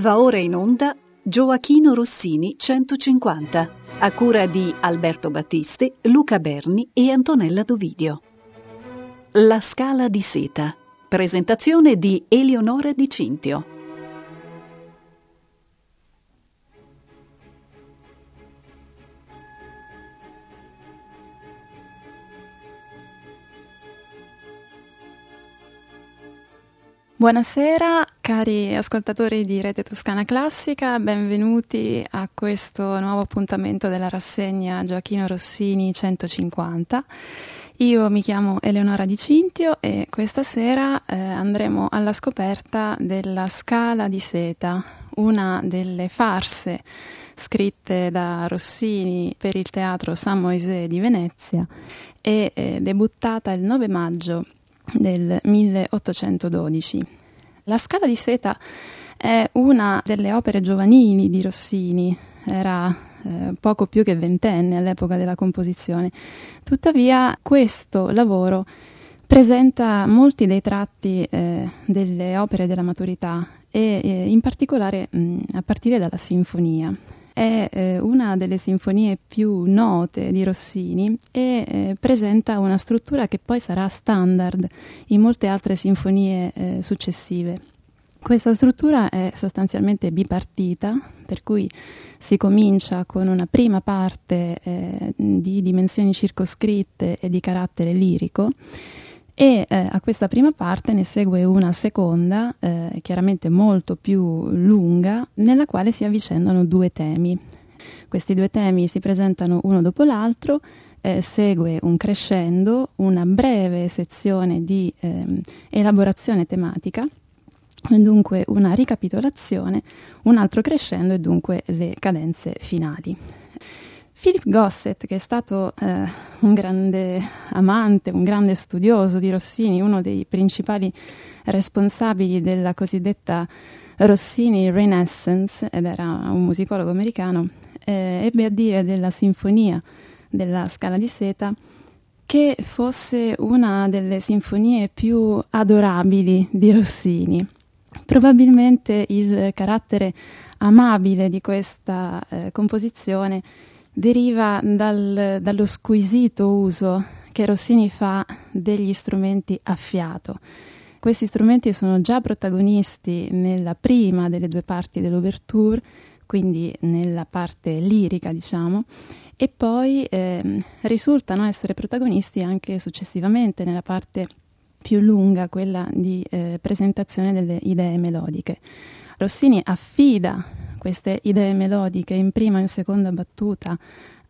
Va ora in onda Gioachino Rossini 150, a cura di Alberto Battisti, Luca Berni e Antonella Dovidio. La scala di seta. Presentazione di Eleonora Di Cintio. Buonasera cari ascoltatori di Rete Toscana Classica, benvenuti a questo nuovo appuntamento della rassegna Gioachino Rossini 150. Io mi chiamo Eleonora Di Cintio e questa sera eh, andremo alla scoperta della Scala di Seta, una delle farse scritte da Rossini per il teatro San Moisè di Venezia e eh, debuttata il 9 maggio del 1812. La Scala di Seta è una delle opere giovanili di Rossini, era eh, poco più che ventenne all'epoca della composizione. Tuttavia questo lavoro presenta molti dei tratti eh, delle opere della maturità e eh, in particolare mh, a partire dalla sinfonia è eh, una delle sinfonie più note di Rossini e eh, presenta una struttura che poi sarà standard in molte altre sinfonie eh, successive. Questa struttura è sostanzialmente bipartita, per cui si comincia con una prima parte eh, di dimensioni circoscritte e di carattere lirico e eh, a questa prima parte ne segue una seconda, eh, chiaramente molto più lunga, nella quale si avvicendano due temi. Questi due temi si presentano uno dopo l'altro, eh, segue un crescendo, una breve sezione di ehm, elaborazione tematica, dunque una ricapitolazione, un altro crescendo e dunque le cadenze finali. Philip Gossett, che è stato eh, un grande amante, un grande studioso di Rossini, uno dei principali responsabili della cosiddetta Rossini Renaissance, ed era un musicologo americano, eh, ebbe a dire della sinfonia della Scala di Seta che fosse una delle sinfonie più adorabili di Rossini. Probabilmente il carattere amabile di questa eh, composizione deriva dal, dallo squisito uso che Rossini fa degli strumenti a fiato. Questi strumenti sono già protagonisti nella prima delle due parti dell'ouverture, quindi nella parte lirica, diciamo, e poi eh, risultano essere protagonisti anche successivamente nella parte più lunga, quella di eh, presentazione delle idee melodiche. Rossini affida queste idee melodiche in prima e in seconda battuta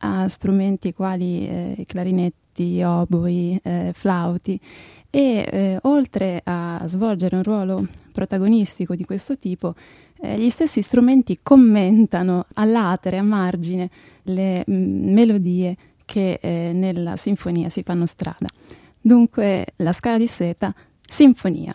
a strumenti quali eh, clarinetti, oboi, eh, flauti e eh, oltre a svolgere un ruolo protagonistico di questo tipo, eh, gli stessi strumenti commentano a a margine, le mh, mm, melodie che eh, nella sinfonia si fanno strada. Dunque la scala di seta, sinfonia.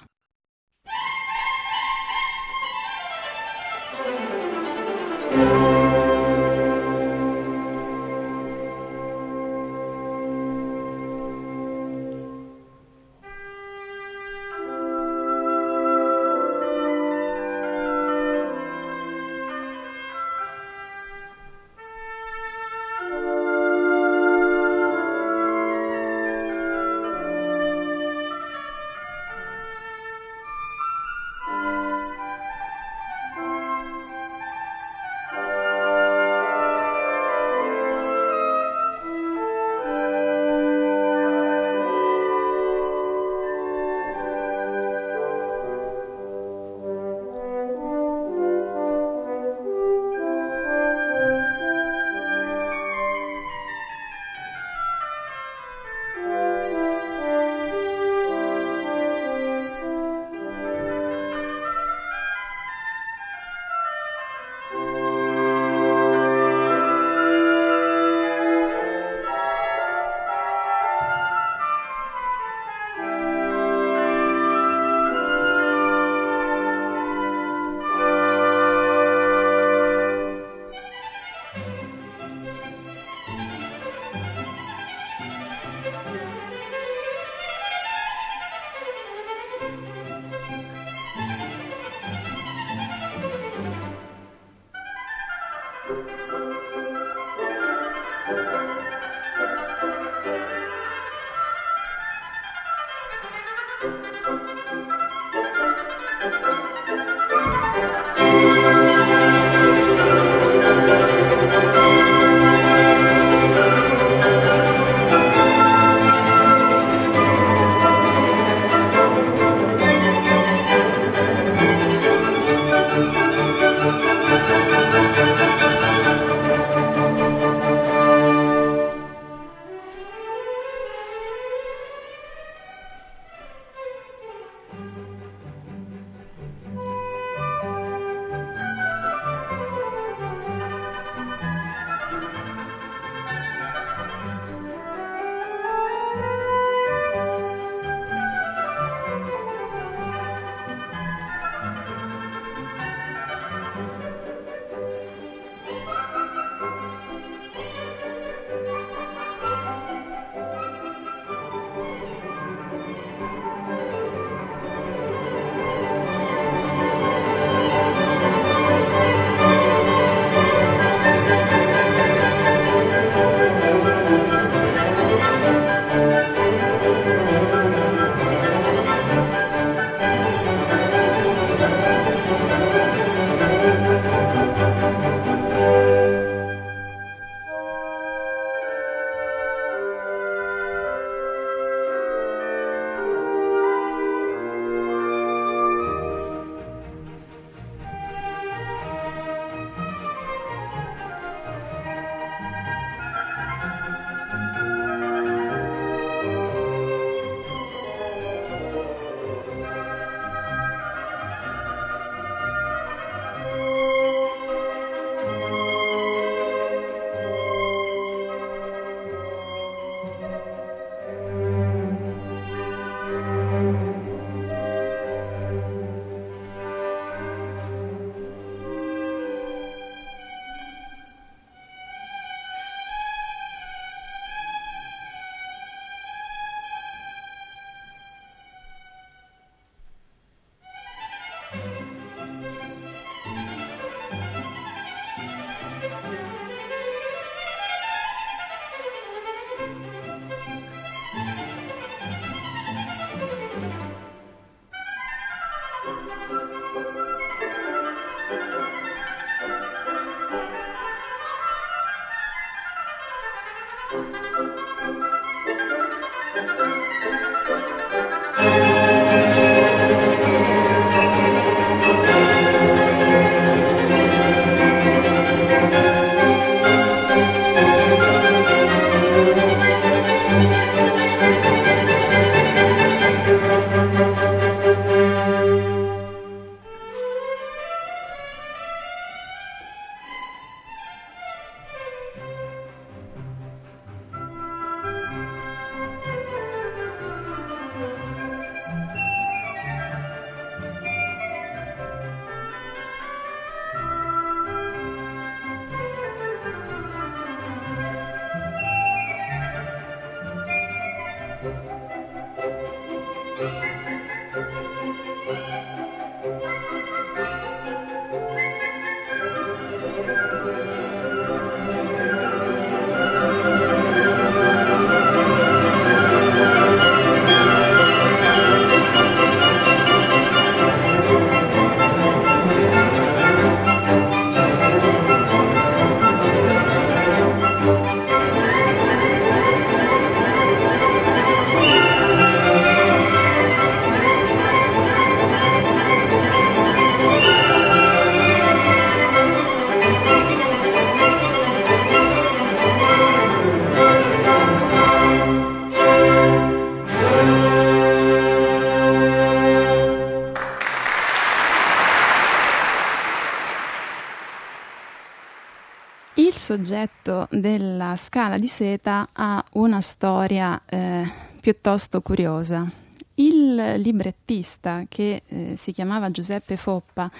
soggetto della scala di seta ha una storia eh, piuttosto curiosa. Il librettista, che eh, si chiamava Giuseppe Foppa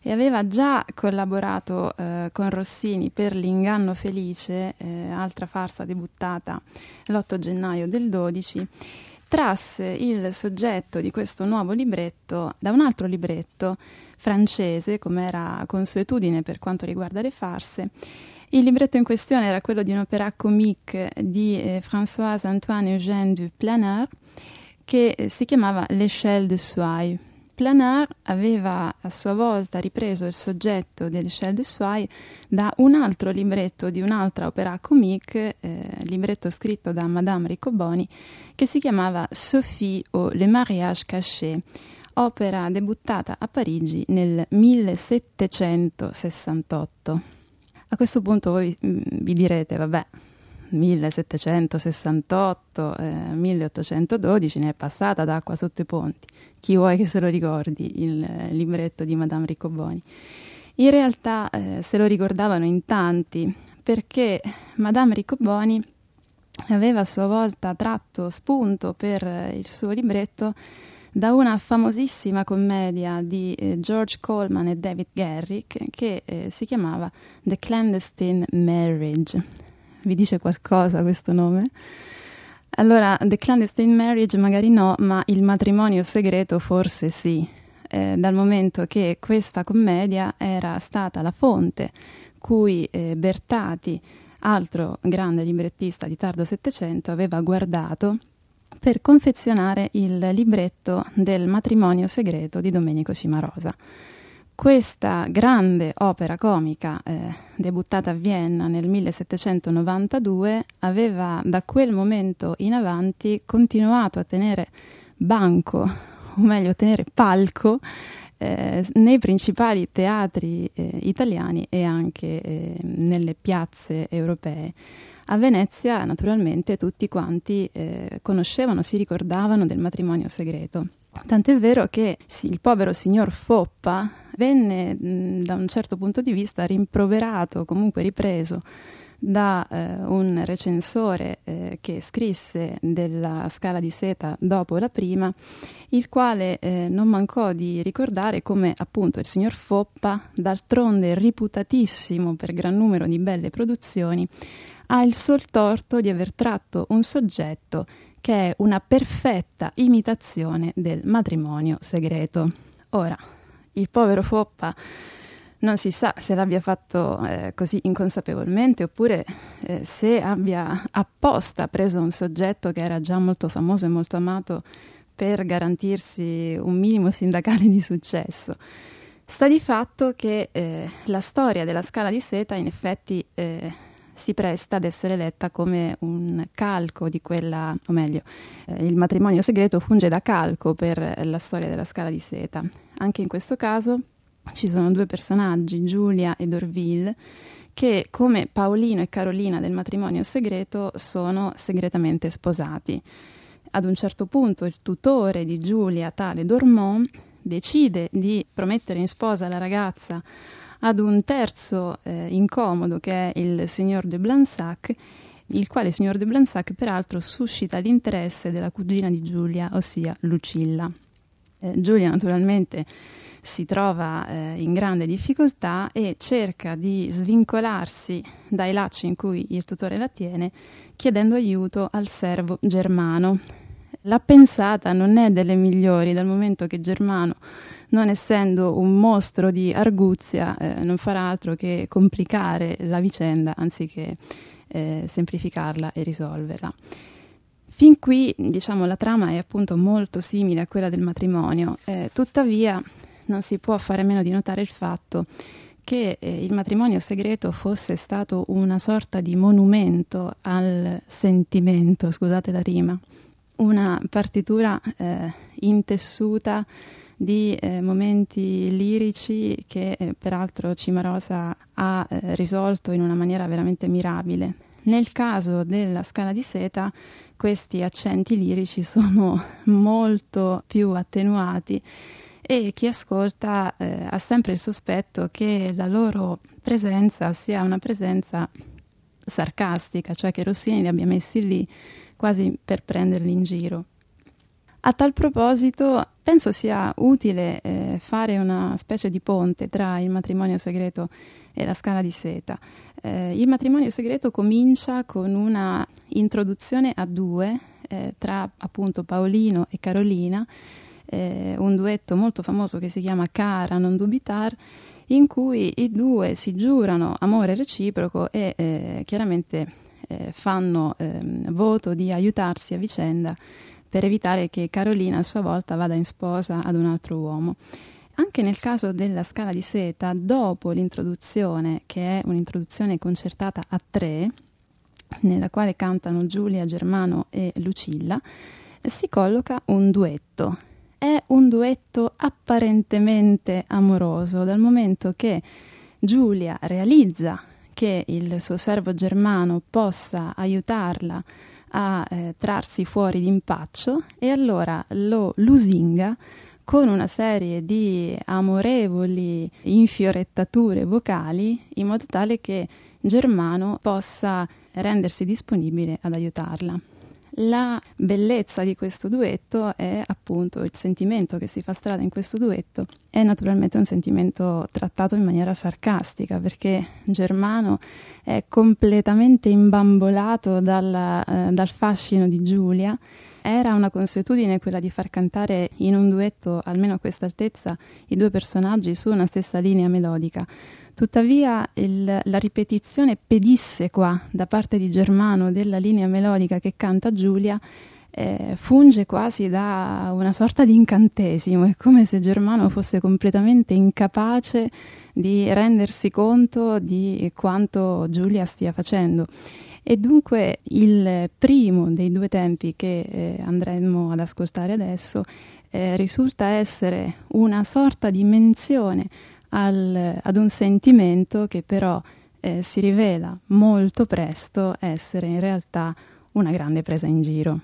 e aveva già collaborato eh, con Rossini per L'inganno felice, eh, altra farsa debuttata l'8 gennaio del 12, trasse il soggetto di questo nuovo libretto da un altro libretto francese, come era consuetudine per quanto riguarda le farse, Il libretto in questione era quello di un'opera comique di eh, Françoise Antoine Eugène du Planard che eh, si chiamava L'échelle de Soie. Planard aveva a sua volta ripreso il soggetto dell'Échelle de Soie da un altro libretto di un'altra opera comique, eh, libretto scritto da Madame Riccoboni, che si chiamava Sophie o Le mariage caché, opera debuttata a Parigi nel 1768. A questo punto voi mm, vi direte, vabbè, 1768, eh, 1812 ne è passata d'acqua sotto i ponti. Chi vuoi che se lo ricordi il eh, libretto di Madame Riccoboni? In realtà eh, se lo ricordavano in tanti perché Madame Riccoboni aveva a sua volta tratto spunto per eh, il suo libretto da una famosissima commedia di eh, George Coleman e David Garrick che eh, si chiamava The Clandestine Marriage. Vi dice qualcosa questo nome? Allora, The Clandestine Marriage magari no, ma il matrimonio segreto forse sì, eh, dal momento che questa commedia era stata la fonte cui eh, Bertati, altro grande librettista di tardo Settecento, aveva guardato per confezionare il libretto del matrimonio segreto di Domenico Cimarosa. Questa grande opera comica, eh, debuttata a Vienna nel 1792, aveva da quel momento in avanti continuato a tenere banco, o meglio tenere palco, eh, nei principali teatri eh, italiani e anche eh, nelle piazze europee. A Venezia, naturalmente, tutti quanti eh, conoscevano, si ricordavano del matrimonio segreto. Tant'è vero che il povero signor Foppa venne mh, da un certo punto di vista rimproverato, comunque ripreso da eh, un recensore eh, che scrisse della scala di seta dopo la prima, il quale eh, non mancò di ricordare come appunto il signor Foppa, d'altronde riputatissimo per gran numero di belle produzioni, ha il sol torto di aver tratto un soggetto che è una perfetta imitazione del matrimonio segreto. Ora, il povero Foppa non si sa se l'abbia fatto eh, così inconsapevolmente oppure eh, se abbia apposta preso un soggetto che era già molto famoso e molto amato per garantirsi un minimo sindacale di successo. Sta di fatto che eh, la storia della scala di seta in effetti eh, si presta ad essere letta come un calco di quella, o meglio, eh, il matrimonio segreto funge da calco per la storia della scala di seta. Anche in questo caso ci sono due personaggi, Giulia ed Orville, che come Paolino e Carolina del matrimonio segreto sono segretamente sposati. Ad un certo punto il tutore di Giulia, tale Dormont, decide di promettere in sposa la ragazza ad un terzo eh, incomodo che è il signor de Blansac, il quale signor de Blansac peraltro suscita l'interesse della cugina di Giulia, ossia Lucilla. Eh, Giulia naturalmente si trova eh, in grande difficoltà e cerca di svincolarsi dai lacci in cui il tutore la tiene, chiedendo aiuto al servo Germano. La pensata non è delle migliori, dal momento che Germano non essendo un mostro di arguzia, eh, non farà altro che complicare la vicenda anziché eh, semplificarla e risolverla. Fin qui, diciamo, la trama è appunto molto simile a quella del matrimonio, eh, tuttavia non si può fare meno di notare il fatto che eh, il matrimonio segreto fosse stato una sorta di monumento al sentimento, scusate la rima, una partitura eh, intessuta di eh, momenti lirici che eh, peraltro Cimarosa ha eh, risolto in una maniera veramente mirabile. Nel caso della scala di seta questi accenti lirici sono molto più attenuati e chi ascolta eh, ha sempre il sospetto che la loro presenza sia una presenza sarcastica, cioè che Rossini li abbia messi lì quasi per prenderli in giro. A tal proposito, penso sia utile eh, fare una specie di ponte tra il matrimonio segreto e la scala di seta. Eh, il matrimonio segreto comincia con una introduzione a due eh, tra appunto Paolino e Carolina, eh, un duetto molto famoso che si chiama Cara non dubitar, in cui i due si giurano amore reciproco e eh, chiaramente eh, fanno ehm, voto di aiutarsi a vicenda per evitare che Carolina a sua volta vada in sposa ad un altro uomo. Anche nel caso della scala di seta, dopo l'introduzione, che è un'introduzione concertata a tre, nella quale cantano Giulia, Germano e Lucilla, si colloca un duetto. È un duetto apparentemente amoroso, dal momento che Giulia realizza che il suo servo germano possa aiutarla a eh, trarsi fuori d'impaccio e allora lo lusinga con una serie di amorevoli infiorettature vocali in modo tale che Germano possa rendersi disponibile ad aiutarla. La bellezza di questo duetto è appunto il sentimento che si fa strada in questo duetto, è naturalmente un sentimento trattato in maniera sarcastica perché Germano è completamente imbambolato dalla, eh, dal fascino di Giulia era una consuetudine quella di far cantare in un duetto, almeno a questa altezza, i due personaggi su una stessa linea melodica. Tuttavia il, la ripetizione pedissequa da parte di Germano della linea melodica che canta Giulia eh, funge quasi da una sorta di incantesimo, è come se Germano fosse completamente incapace di rendersi conto di quanto Giulia stia facendo. E dunque il primo dei due tempi che eh, andremo ad ascoltare adesso eh, risulta essere una sorta di menzione al, ad un sentimento che però eh, si rivela molto presto essere in realtà una grande presa in giro.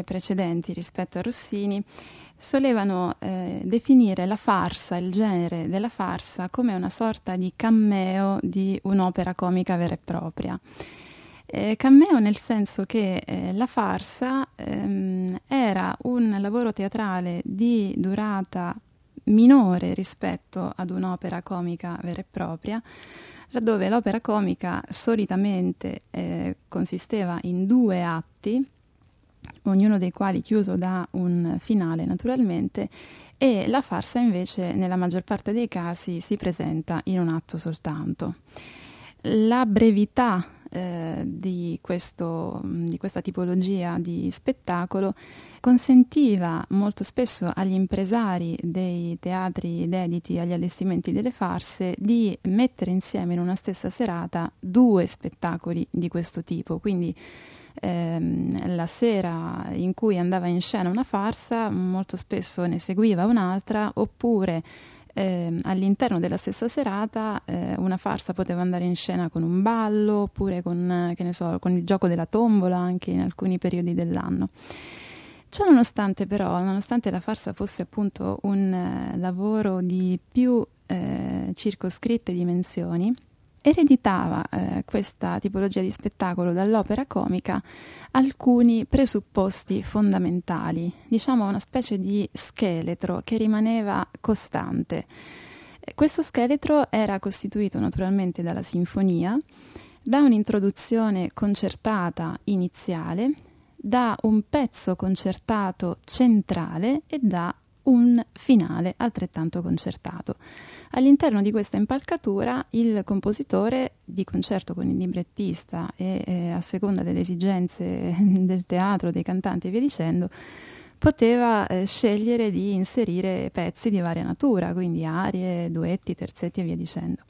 Anche precedenti rispetto a Rossini solevano eh, definire la farsa, il genere della farsa, come una sorta di cammeo di un'opera comica vera e propria. Eh, cammeo nel senso che eh, la farsa ehm, era un lavoro teatrale di durata minore rispetto ad un'opera comica vera e propria, laddove l'opera comica solitamente eh, consisteva in due atti, ognuno dei quali chiuso da un finale naturalmente, e la farsa invece nella maggior parte dei casi si presenta in un atto soltanto. La brevità eh, di, questo, di questa tipologia di spettacolo consentiva molto spesso agli impresari dei teatri dediti agli allestimenti delle farse di mettere insieme in una stessa serata due spettacoli di questo tipo. Quindi ehm, la sera in cui andava in scena una farsa, molto spesso ne seguiva un'altra, oppure eh, all'interno della stessa serata eh, una farsa poteva andare in scena con un ballo oppure con, so, con il gioco della tombola anche in alcuni periodi dell'anno. Ciò nonostante però, nonostante la farsa fosse appunto un eh, lavoro di più eh, circoscritte dimensioni, ereditava eh, questa tipologia di spettacolo dall'opera comica alcuni presupposti fondamentali, diciamo una specie di scheletro che rimaneva costante. Questo scheletro era costituito naturalmente dalla sinfonia, da un'introduzione concertata iniziale da un pezzo concertato centrale e da un finale altrettanto concertato. All'interno di questa impalcatura il compositore, di concerto con il librettista e eh, a seconda delle esigenze del teatro, dei cantanti e via dicendo, poteva eh, scegliere di inserire pezzi di varia natura, quindi arie, duetti, terzetti e via dicendo.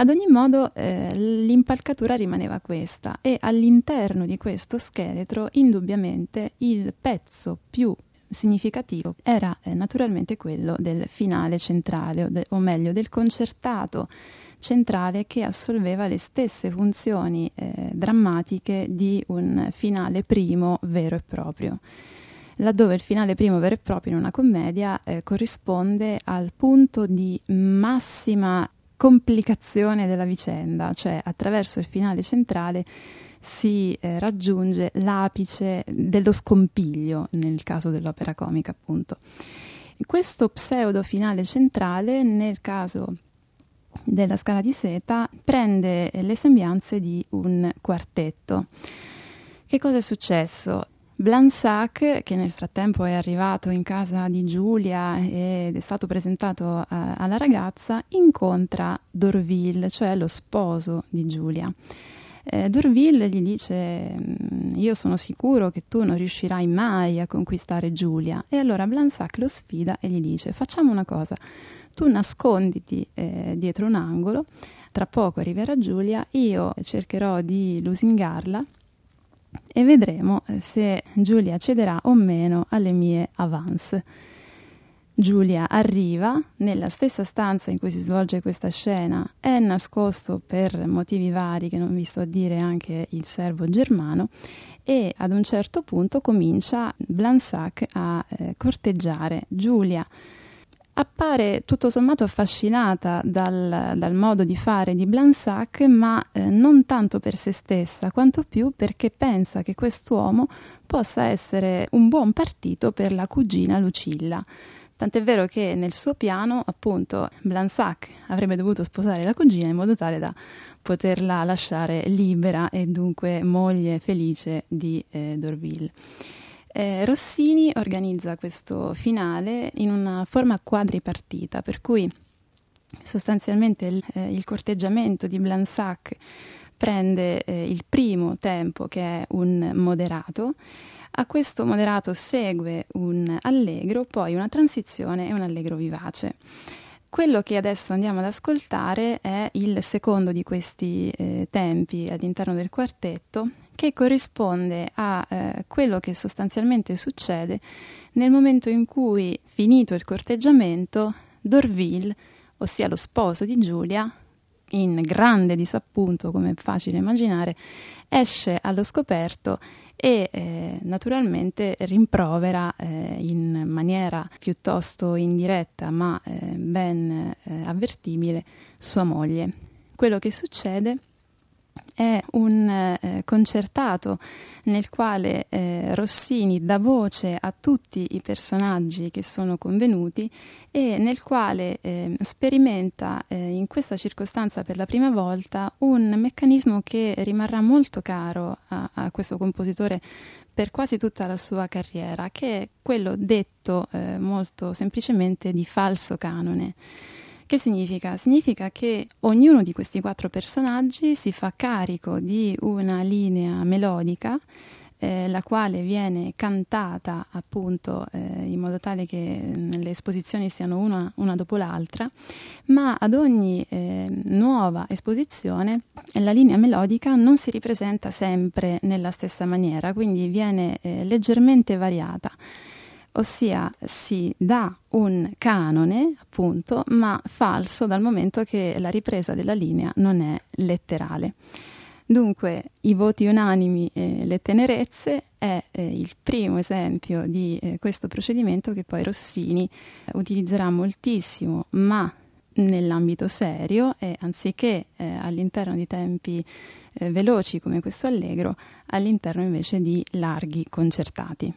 Ad ogni modo eh, l'impalcatura rimaneva questa e all'interno di questo scheletro indubbiamente il pezzo più significativo era eh, naturalmente quello del finale centrale o, de- o, meglio del concertato centrale che assolveva le stesse funzioni eh, drammatiche di un finale primo vero e proprio. Laddove il finale primo vero e proprio in una commedia eh, corrisponde al punto di massima complicazione della vicenda, cioè attraverso il finale centrale si eh, raggiunge l'apice dello scompiglio nel caso dell'opera comica, appunto. Questo pseudo finale centrale, nel caso della scala di seta, prende le sembianze di un quartetto. Che cosa è successo? Blansac, che nel frattempo è arrivato in casa di Giulia ed è stato presentato uh, alla ragazza, incontra Dorville, cioè lo sposo di Giulia. Eh, Dorville gli dice: mm, Io sono sicuro che tu non riuscirai mai a conquistare Giulia. E allora Blansac lo sfida e gli dice: Facciamo una cosa, tu nasconditi eh, dietro un angolo, tra poco arriverà Giulia, io cercherò di lusingarla e vedremo eh, se Giulia cederà o meno alle mie avance. Giulia arriva nella stessa stanza in cui si svolge questa scena, è nascosto per motivi vari che non vi sto a dire anche il servo germano e ad un certo punto comincia Blansac a eh, corteggiare Giulia appare tutto sommato affascinata dal, dal, modo di fare di Blansac, ma eh, non tanto per se stessa, quanto più perché pensa che quest'uomo possa essere un buon partito per la cugina Lucilla. Tant'è vero che nel suo piano, appunto, Blansac avrebbe dovuto sposare la cugina in modo tale da poterla lasciare libera e dunque moglie felice di eh, Dorville. Eh, Rossini organizza questo finale in una forma quadripartita, per cui sostanzialmente il, eh, il corteggiamento di Blansac prende eh, il primo tempo che è un moderato, a questo moderato segue un allegro, poi una transizione e un allegro vivace. Quello che adesso andiamo ad ascoltare è il secondo di questi eh, tempi all'interno del quartetto che corrisponde a eh, quello che sostanzialmente succede nel momento in cui, finito il corteggiamento, Dorville, ossia lo sposo di Giulia, in grande disappunto, come è facile immaginare, esce allo scoperto e eh, naturalmente rimprovera eh, in maniera piuttosto indiretta ma eh, ben eh, avvertibile sua moglie. Quello che succede è un eh, concertato nel quale eh, Rossini dà voce a tutti i personaggi che sono convenuti e nel quale eh, sperimenta in questa circostanza per la prima volta un meccanismo che rimarrà molto caro a, a questo compositore per quasi tutta la sua carriera, che è quello detto eh, molto semplicemente di falso canone. Che significa? Significa che ognuno di questi quattro personaggi si fa carico di una linea melodica eh, la quale viene cantata appunto eh, in modo tale che le esposizioni siano una, una dopo l'altra, ma ad ogni eh, nuova esposizione la linea melodica non si ripresenta sempre nella stessa maniera, quindi viene eh, leggermente variata ossia si dà un canone, appunto, ma falso dal momento che la ripresa della linea non è letterale. Dunque, i voti unanimi e le tenerezze è eh, il primo esempio di eh, questo procedimento che poi Rossini utilizzerà moltissimo, ma nell'ambito serio e anziché eh, all'interno di tempi eh, veloci come questo allegro, all'interno invece di larghi concertati.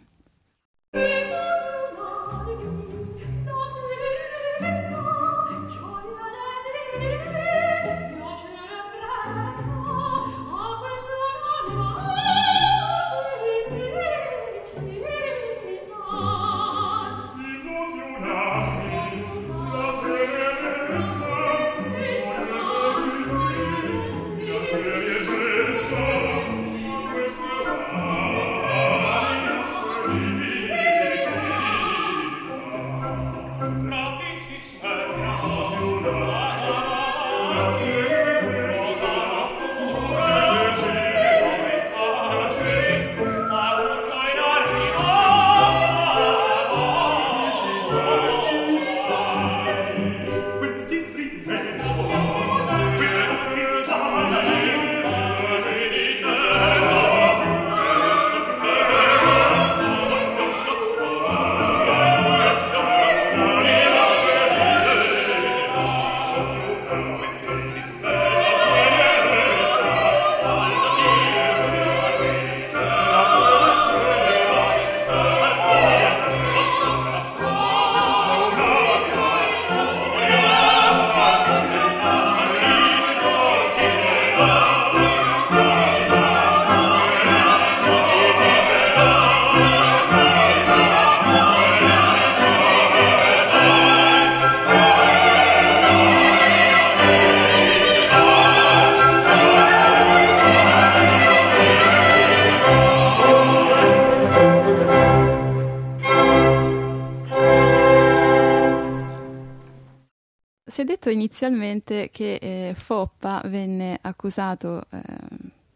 Inizialmente che eh, Foppa venne accusato eh,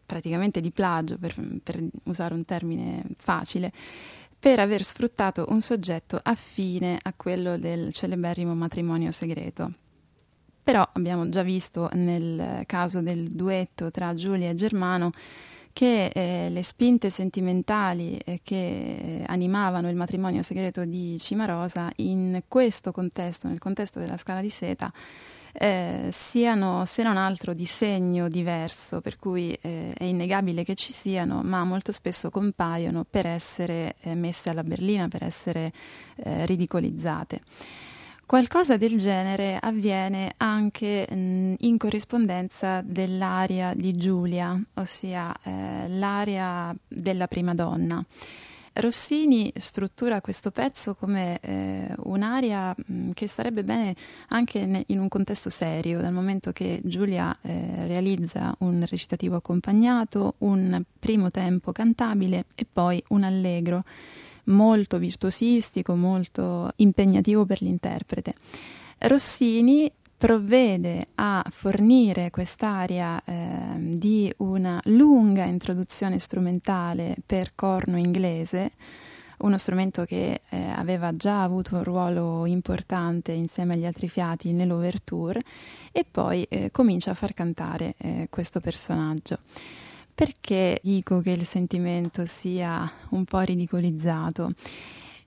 praticamente di plagio, per, per usare un termine facile, per aver sfruttato un soggetto affine a quello del celeberrimo matrimonio segreto. Però abbiamo già visto nel caso del duetto tra Giulia e Germano che eh, le spinte sentimentali eh, che eh, animavano il matrimonio segreto di Cimarosa in questo contesto, nel contesto della scala di seta, eh, siano se non altro di segno diverso, per cui eh, è innegabile che ci siano, ma molto spesso compaiono per essere eh, messe alla berlina, per essere eh, ridicolizzate. Qualcosa del genere avviene anche mh, in corrispondenza dell'aria di Giulia, ossia eh, l'aria della prima donna. Rossini struttura questo pezzo come eh, un'aria mh, mm, che sarebbe bene anche ne, in un contesto serio, dal momento che Giulia eh, realizza un recitativo accompagnato, un primo tempo cantabile e poi un allegro molto virtuosistico, molto impegnativo per l'interprete. Rossini provvede a fornire quest'area eh, di una lunga introduzione strumentale per corno inglese, uno strumento che eh, aveva già avuto un ruolo importante insieme agli altri fiati nell'ouverture e poi eh, comincia a far cantare eh, questo personaggio. Perché dico che il sentimento sia un po' ridicolizzato?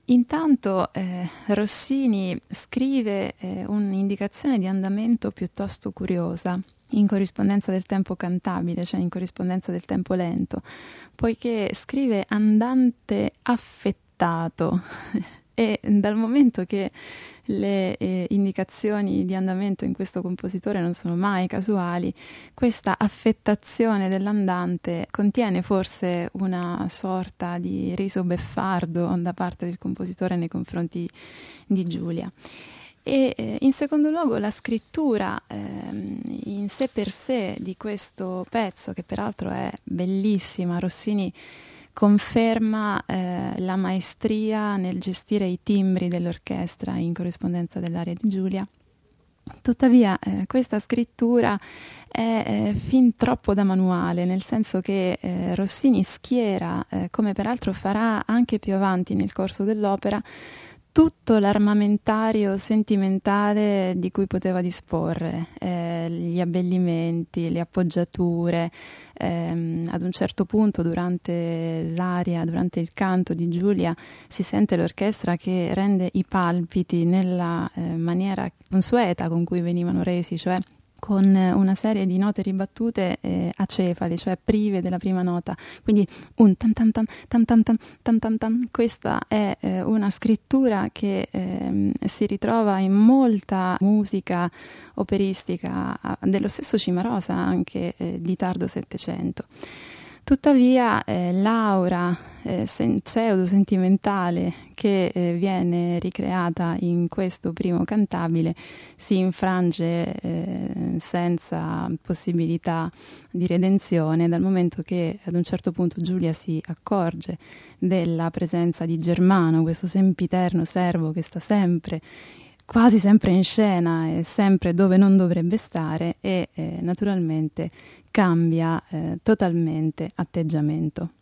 Intanto eh, Rossini scrive eh, un'indicazione di andamento piuttosto curiosa in corrispondenza del tempo cantabile, cioè in corrispondenza del tempo lento, poiché scrive andante affettato e dal momento che le eh, indicazioni di andamento in questo compositore non sono mai casuali, questa affettazione dell'andante contiene forse una sorta di riso beffardo da parte del compositore nei confronti di Giulia. E eh, in secondo luogo la scrittura eh, in sé per sé di questo pezzo, che peraltro è bellissima, Rossini conferma eh, la maestria nel gestire i timbri dell'orchestra in corrispondenza dell'aria di Giulia. Tuttavia, eh, questa scrittura è eh, fin troppo da manuale, nel senso che eh, Rossini schiera, eh, come peraltro farà anche più avanti nel corso dell'opera, tutto l'armamentario sentimentale di cui poteva disporre, eh, gli abbellimenti, le appoggiature. Ehm, ad un certo punto, durante l'aria, durante il canto di Giulia, si sente l'orchestra che rende i palpiti nella eh, maniera consueta con cui venivano resi, cioè con una serie di note ribattute eh, acefali, cioè prive della prima nota. Quindi un tan tan tan tan tan tan tan tan tan. Questa è eh, una scrittura che eh, si ritrova in molta musica operistica dello stesso Cimarosa, anche eh, di tardo Settecento. Tuttavia eh, l'aura eh, sen- pseudo-sentimentale che eh, viene ricreata in questo primo cantabile si infrange eh, senza possibilità di redenzione dal momento che ad un certo punto Giulia si accorge della presenza di Germano, questo sempiterno servo che sta sempre quasi sempre in scena e sempre dove non dovrebbe stare e eh, naturalmente cambia eh, totalmente atteggiamento.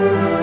Thank you.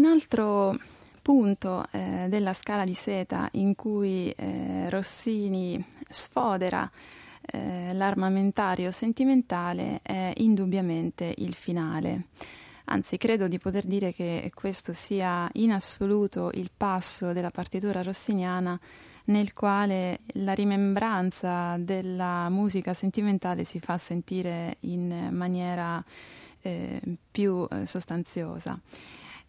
Un altro punto eh, della scala di seta in cui eh, Rossini sfodera eh, l'armamentario sentimentale è indubbiamente il finale. Anzi, credo di poter dire che questo sia in assoluto il passo della partitura rossiniana nel quale la rimembranza della musica sentimentale si fa sentire in maniera eh, più eh, sostanziosa.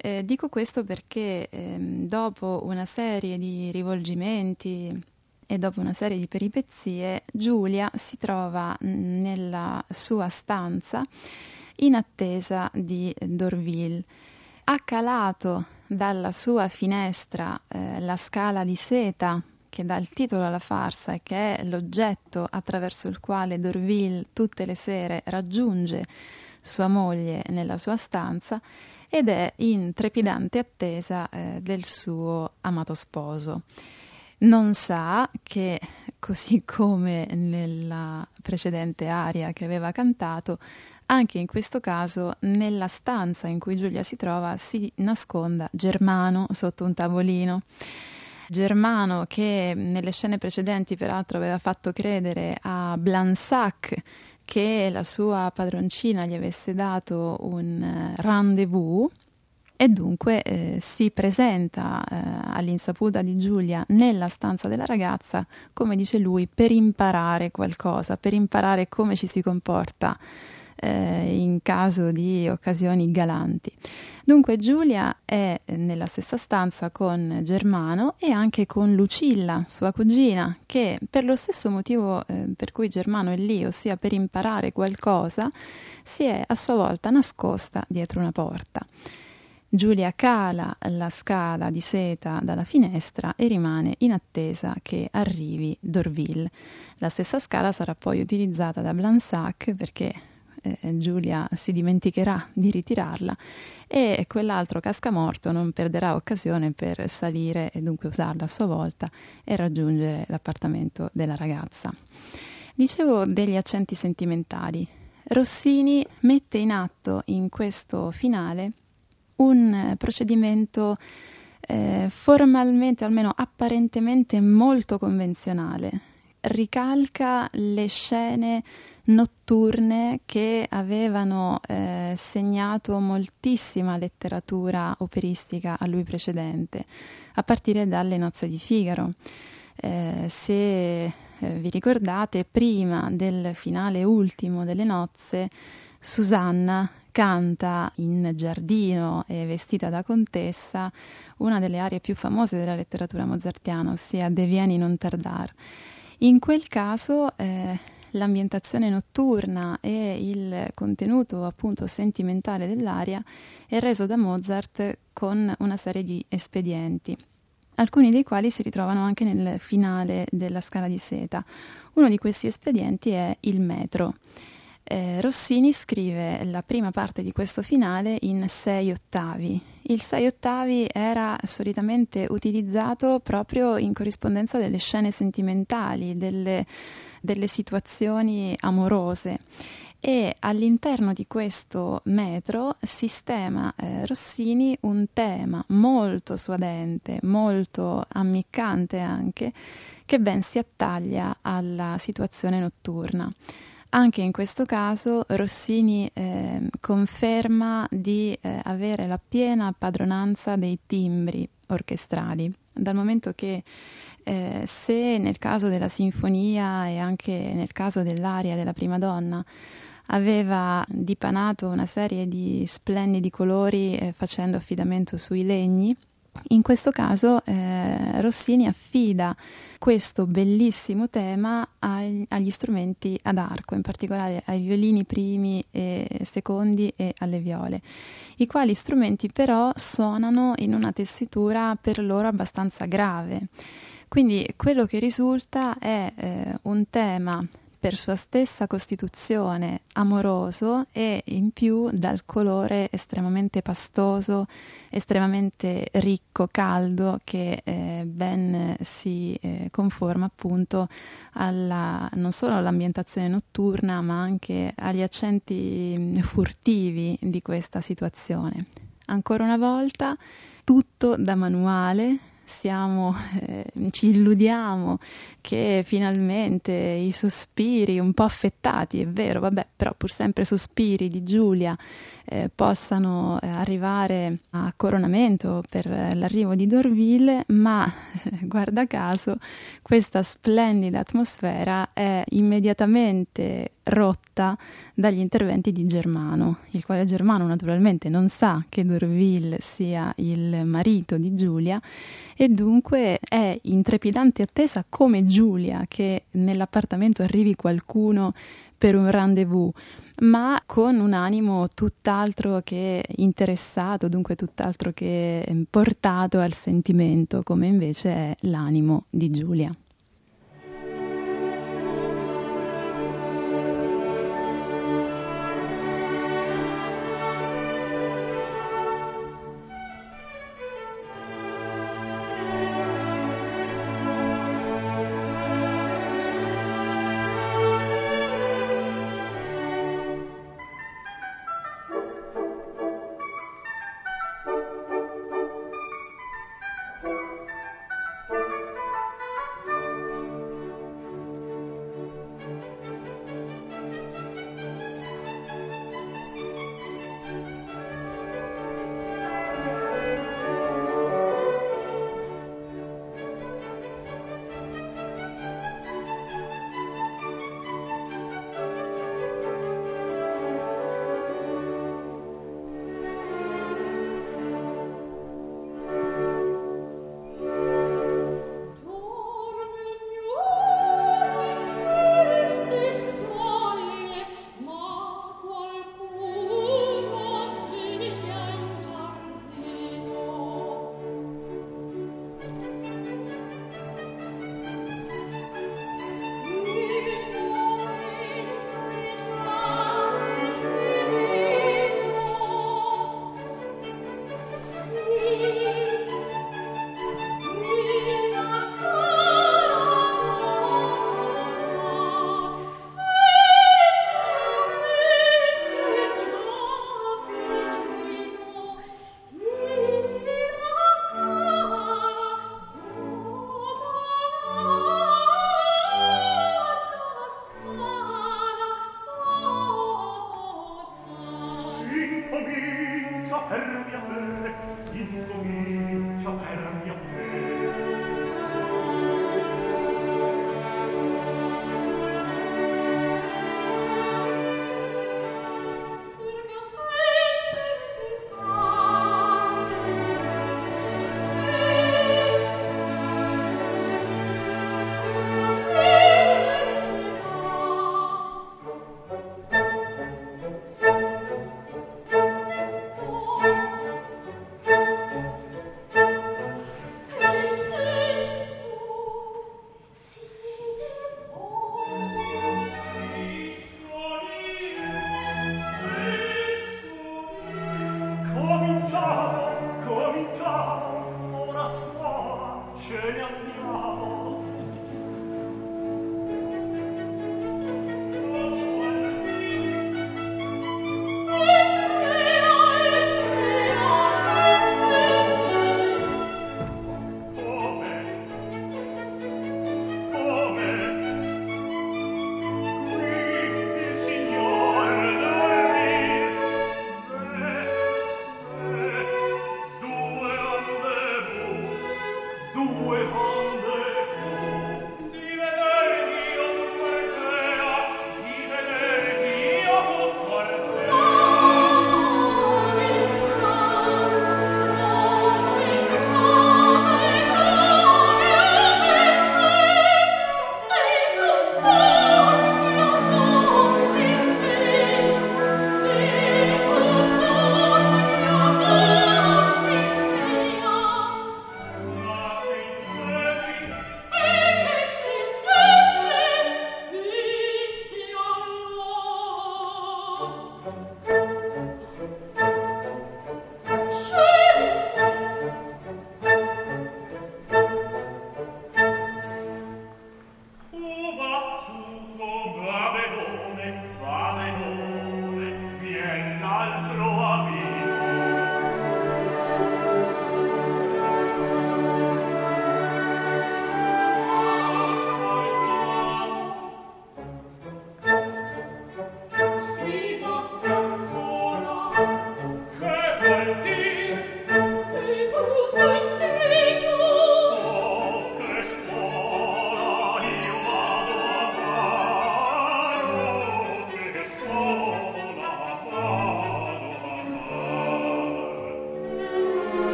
Eh, dico questo perché ehm, dopo una serie di rivolgimenti e dopo una serie di peripezie, Giulia si trova nella sua stanza in attesa di Dorville. Ha calato dalla sua finestra eh, la scala di seta che dà il titolo alla farsa e che è l'oggetto attraverso il quale Dorville tutte le sere raggiunge sua moglie nella sua stanza ed è in trepidante attesa eh, del suo amato sposo. Non sa che, così come nella precedente aria che aveva cantato, anche in questo caso nella stanza in cui Giulia si trova si nasconda Germano sotto un tavolino. Germano che nelle scene precedenti peraltro aveva fatto credere a Blansac che la sua padroncina gli avesse dato un eh, rendezvous e dunque eh, si presenta eh, all'insaputa di Giulia nella stanza della ragazza, come dice lui, per imparare qualcosa, per imparare come ci si comporta eh, in caso di occasioni galanti. Dunque Giulia è nella stessa stanza con Germano e anche con Lucilla, sua cugina, che per lo stesso motivo eh, per cui Germano è lì, ossia per imparare qualcosa, si è a sua volta nascosta dietro una porta. Giulia cala la scala di seta dalla finestra e rimane in attesa che arrivi Dorville. La stessa scala sarà poi utilizzata da Blansac perché eh, Giulia si dimenticherà di ritirarla e quell'altro cascamorto non perderà occasione per salire e dunque usarla a sua volta e raggiungere l'appartamento della ragazza. Dicevo degli accenti sentimentali. Rossini mette in atto in questo finale un procedimento eh, formalmente, almeno apparentemente molto convenzionale. Ricalca le scene notturne che avevano eh, segnato moltissima letteratura operistica a lui precedente, a partire dalle nozze di Figaro. Eh, se eh, vi ricordate, prima del finale ultimo delle nozze, Susanna canta in giardino e vestita da contessa una delle arie più famose della letteratura mozartiana, ossia De vieni non tardar. In quel caso eh, l'ambientazione notturna e il contenuto appunto sentimentale dell'aria è reso da Mozart con una serie di espedienti, alcuni dei quali si ritrovano anche nel finale della scala di seta. Uno di questi espedienti è il metro. Eh, Rossini scrive la prima parte di questo finale in sei ottavi. Il sei ottavi era solitamente utilizzato proprio in corrispondenza delle scene sentimentali, delle delle situazioni amorose e all'interno di questo metro sistema eh, Rossini un tema molto suadente, molto ammiccante anche, che ben si attaglia alla situazione notturna. Anche in questo caso Rossini eh, conferma di eh, avere la piena padronanza dei timbri orchestrali, dal momento che eh, se nel caso della sinfonia e anche nel caso dell'aria della prima donna aveva dipanato una serie di splendidi colori eh, facendo affidamento sui legni, in questo caso eh, Rossini affida questo bellissimo tema ai, agli strumenti ad arco, in particolare ai violini primi e secondi e alle viole, i quali strumenti però suonano in una tessitura per loro abbastanza grave. Quindi quello che risulta è eh, un tema per sua stessa costituzione amoroso e in più dal colore estremamente pastoso, estremamente ricco, caldo che eh, ben si eh, conforma appunto alla, non solo all'ambientazione notturna ma anche agli accenti furtivi di questa situazione. Ancora una volta, tutto da manuale, siamo, eh, ci illudiamo che finalmente i sospiri un po' affettati, è vero, vabbè, però pur sempre sospiri di Giulia eh, possano eh, arrivare a coronamento per l'arrivo di Dorville, ma guarda caso questa splendida atmosfera è immediatamente rotta dagli interventi di Germano, il quale Germano naturalmente non sa che Dorville sia il marito di Giulia e dunque è in trepidante attesa come Giulia che nell'appartamento arrivi qualcuno per un rendezvous ma con un animo tutt'altro che interessato, dunque tutt'altro che portato al sentimento, come invece è l'animo di Giulia.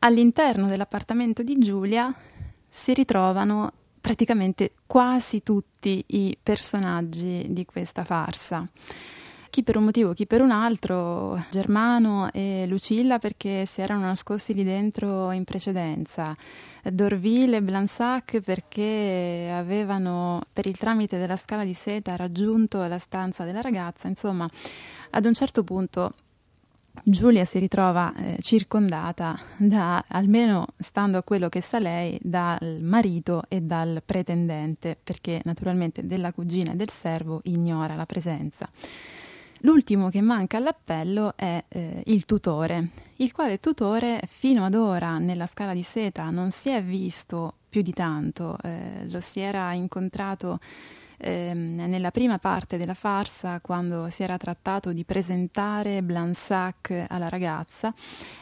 All'interno dell'appartamento di Giulia si ritrovano praticamente quasi tutti i personaggi di questa farsa. Chi per un motivo, chi per un altro, Germano e Lucilla perché si erano nascosti lì dentro in precedenza, Dorville e Blansac perché avevano per il tramite della scala di seta raggiunto la stanza della ragazza, insomma, ad un certo punto Giulia si ritrova eh, circondata da, almeno stando a quello che sa lei, dal marito e dal pretendente, perché naturalmente della cugina e del servo ignora la presenza. L'ultimo che manca all'appello è eh, il tutore, il quale tutore fino ad ora nella scala di seta non si è visto più di tanto, eh, lo si era incontrato ehm, nella prima parte della farsa, quando si era trattato di presentare Blansac alla ragazza,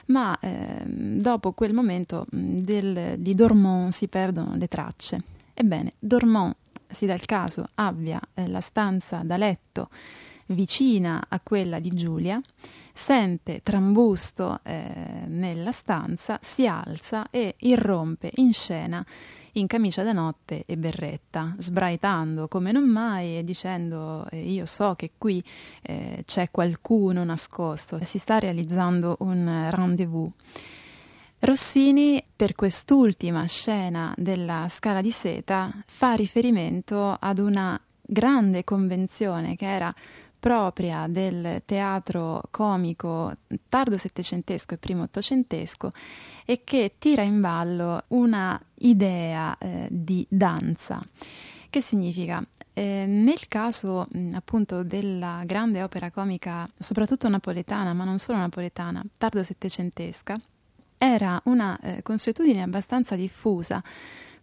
ma ehm, dopo quel momento del, di Dormont si perdono le tracce. Ebbene, Dormont si dà il caso abbia eh, la stanza da letto vicina a quella di Giulia, sente trambusto eh, nella stanza, si alza e irrompe in scena in camicia da notte e berretta, sbraitando come non mai e dicendo eh, io so che qui eh, c'è qualcuno nascosto, si sta realizzando un rendezvous. Rossini, per quest'ultima scena della Scala di Seta, fa riferimento ad una grande convenzione che era propria del teatro comico tardo settecentesco e primo ottocentesco e che tira in ballo una idea eh, di danza. Che significa? Eh, nel caso appunto della grande opera comica, soprattutto napoletana, ma non solo napoletana, tardo settecentesca, era una eh, consuetudine abbastanza diffusa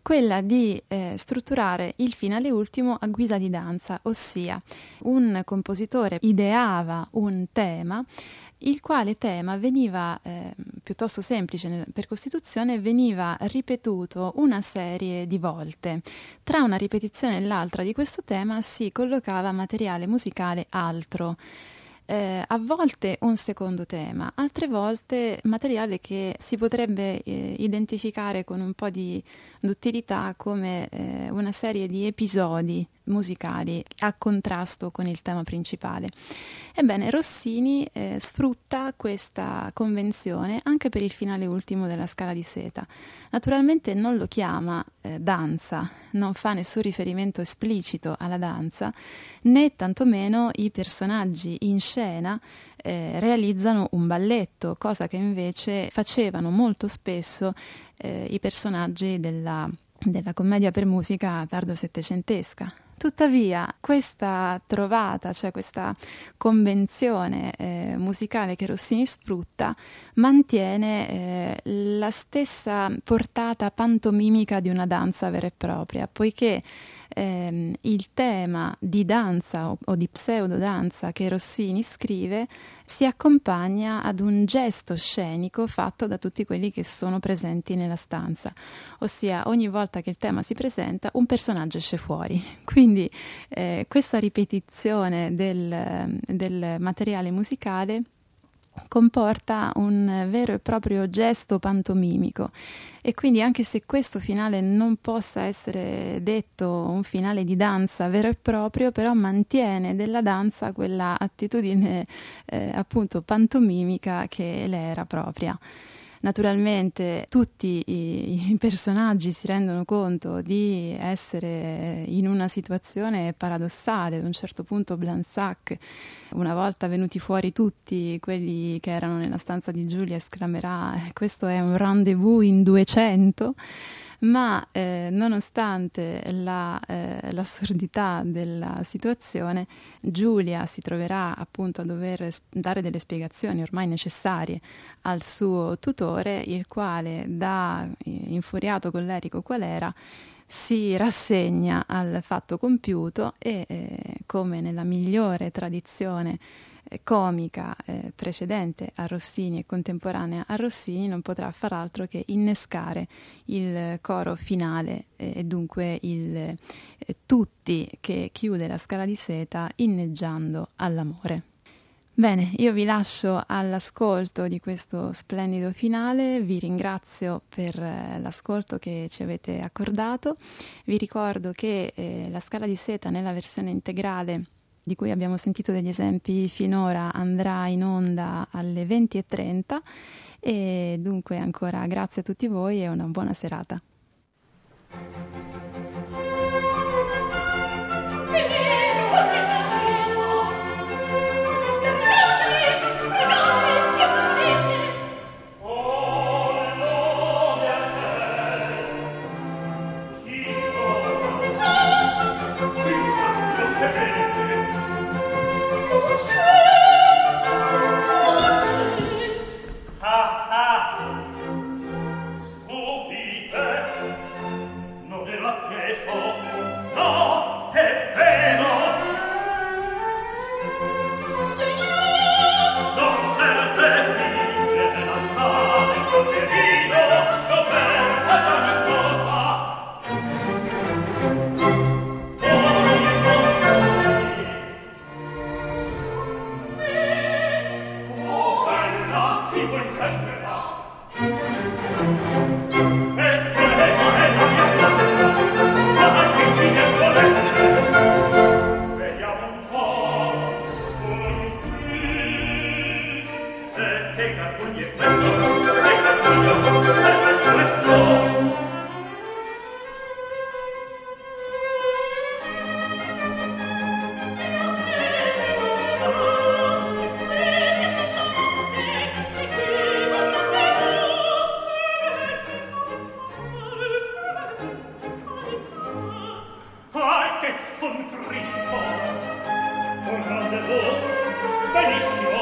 quella di eh, strutturare il finale ultimo a guisa di danza, ossia un compositore ideava un tema il quale tema veniva eh, piuttosto semplice per Costituzione, veniva ripetuto una serie di volte. Tra una ripetizione e l'altra di questo tema si collocava materiale musicale altro eh, a volte un secondo tema, altre volte materiale che si potrebbe eh, identificare con un po' di duttilità come eh, una serie di episodi musicali a contrasto con il tema principale. Ebbene, Rossini eh, sfrutta questa convenzione anche per il finale ultimo della Scala di Seta. Naturalmente non lo chiama eh, danza, non fa nessun riferimento esplicito alla danza, né tantomeno i personaggi in scena eh, realizzano un balletto, cosa che invece facevano molto spesso eh, i personaggi della, della commedia per musica tardo settecentesca. Tuttavia, questa trovata, cioè questa convenzione eh, musicale che Rossini sfrutta, mantiene eh, la stessa portata pantomimica di una danza vera e propria, poiché ehm, il tema di danza o, o di pseudodanza che Rossini scrive si accompagna ad un gesto scenico fatto da tutti quelli che sono presenti nella stanza, ossia ogni volta che il tema si presenta un personaggio esce fuori. Quindi eh, questa ripetizione del, del materiale musicale comporta un vero e proprio gesto pantomimico e quindi anche se questo finale non possa essere detto un finale di danza vero e proprio, però mantiene della danza quella attitudine eh, appunto pantomimica che le era propria. Naturalmente tutti i, i, personaggi si rendono conto di essere in una situazione paradossale. Ad un certo punto Blansac, una volta venuti fuori tutti quelli che erano nella stanza di Giulia, esclamerà eh, questo è un rendezvous in 200 ma eh, nonostante la, eh, l'assurdità della situazione, Giulia si troverà appunto a dover dare delle spiegazioni ormai necessarie al suo tutore, il quale, da eh, infuriato collerico qual era, si rassegna al fatto compiuto e, eh, come nella migliore tradizione comica eh, precedente a Rossini e contemporanea a Rossini non potrà far altro che innescare il coro finale eh, e dunque il eh, tutti che chiude la scala di seta inneggiando all'amore. Bene, io vi lascio all'ascolto di questo splendido finale, vi ringrazio per eh, l'ascolto che ci avete accordato, vi ricordo che eh, la scala di seta nella versione integrale di cui abbiamo sentito degli esempi finora andrà in onda alle 20.30 e dunque ancora grazie a tutti voi e una buona serata. nessun trippo. Un rendezvous, benissimo,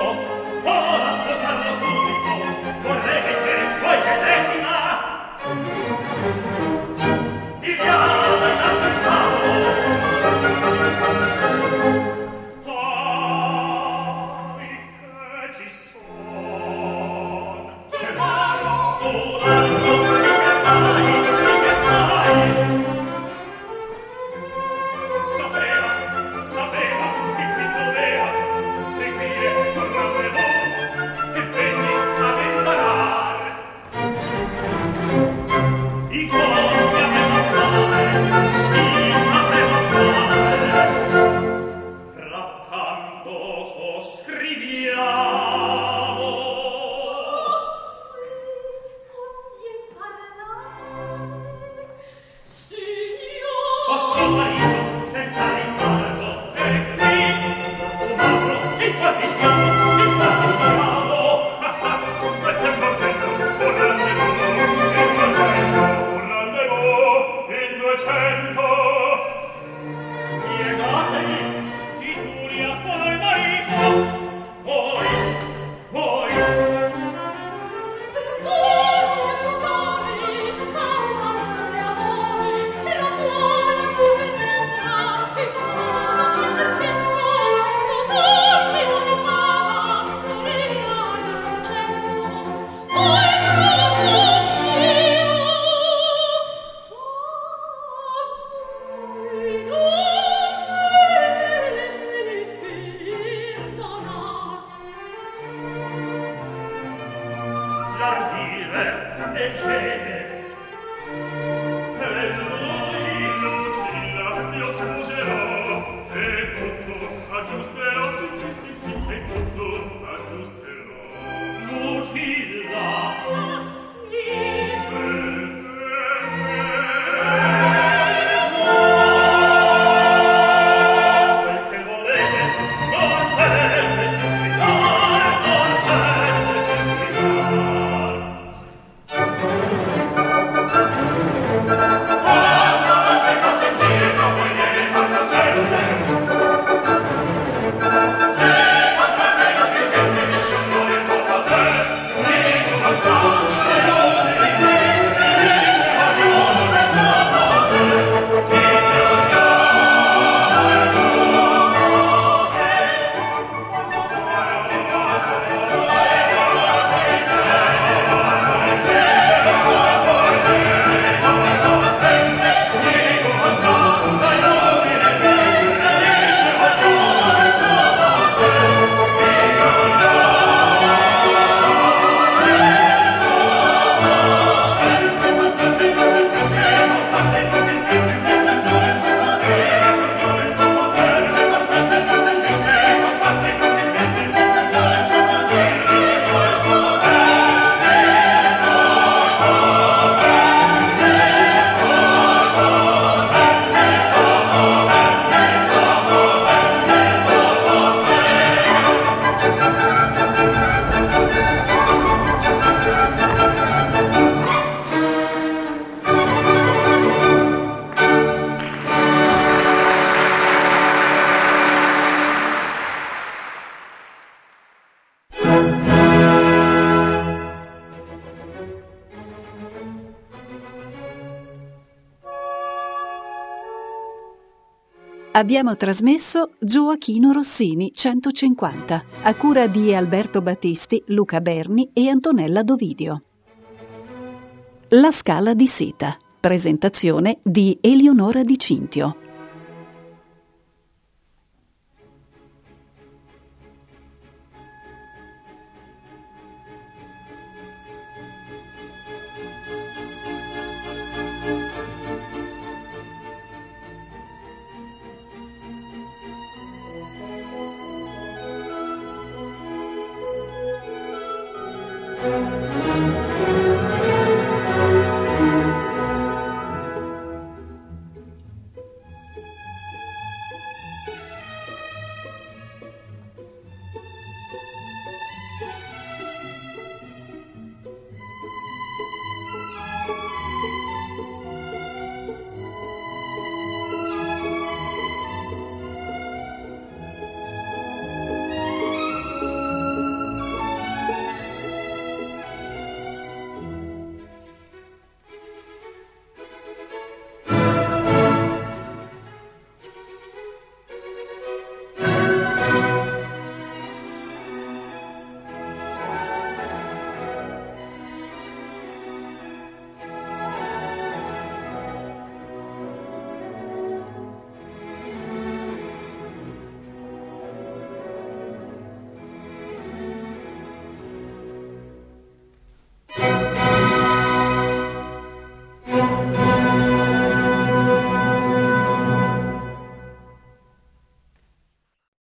Lucilla Abbiamo trasmesso Gioachino Rossini 150, a cura di Alberto Battisti, Luca Berni e Antonella Dovidio. La scala di seta, presentazione di Eleonora Di Cintio.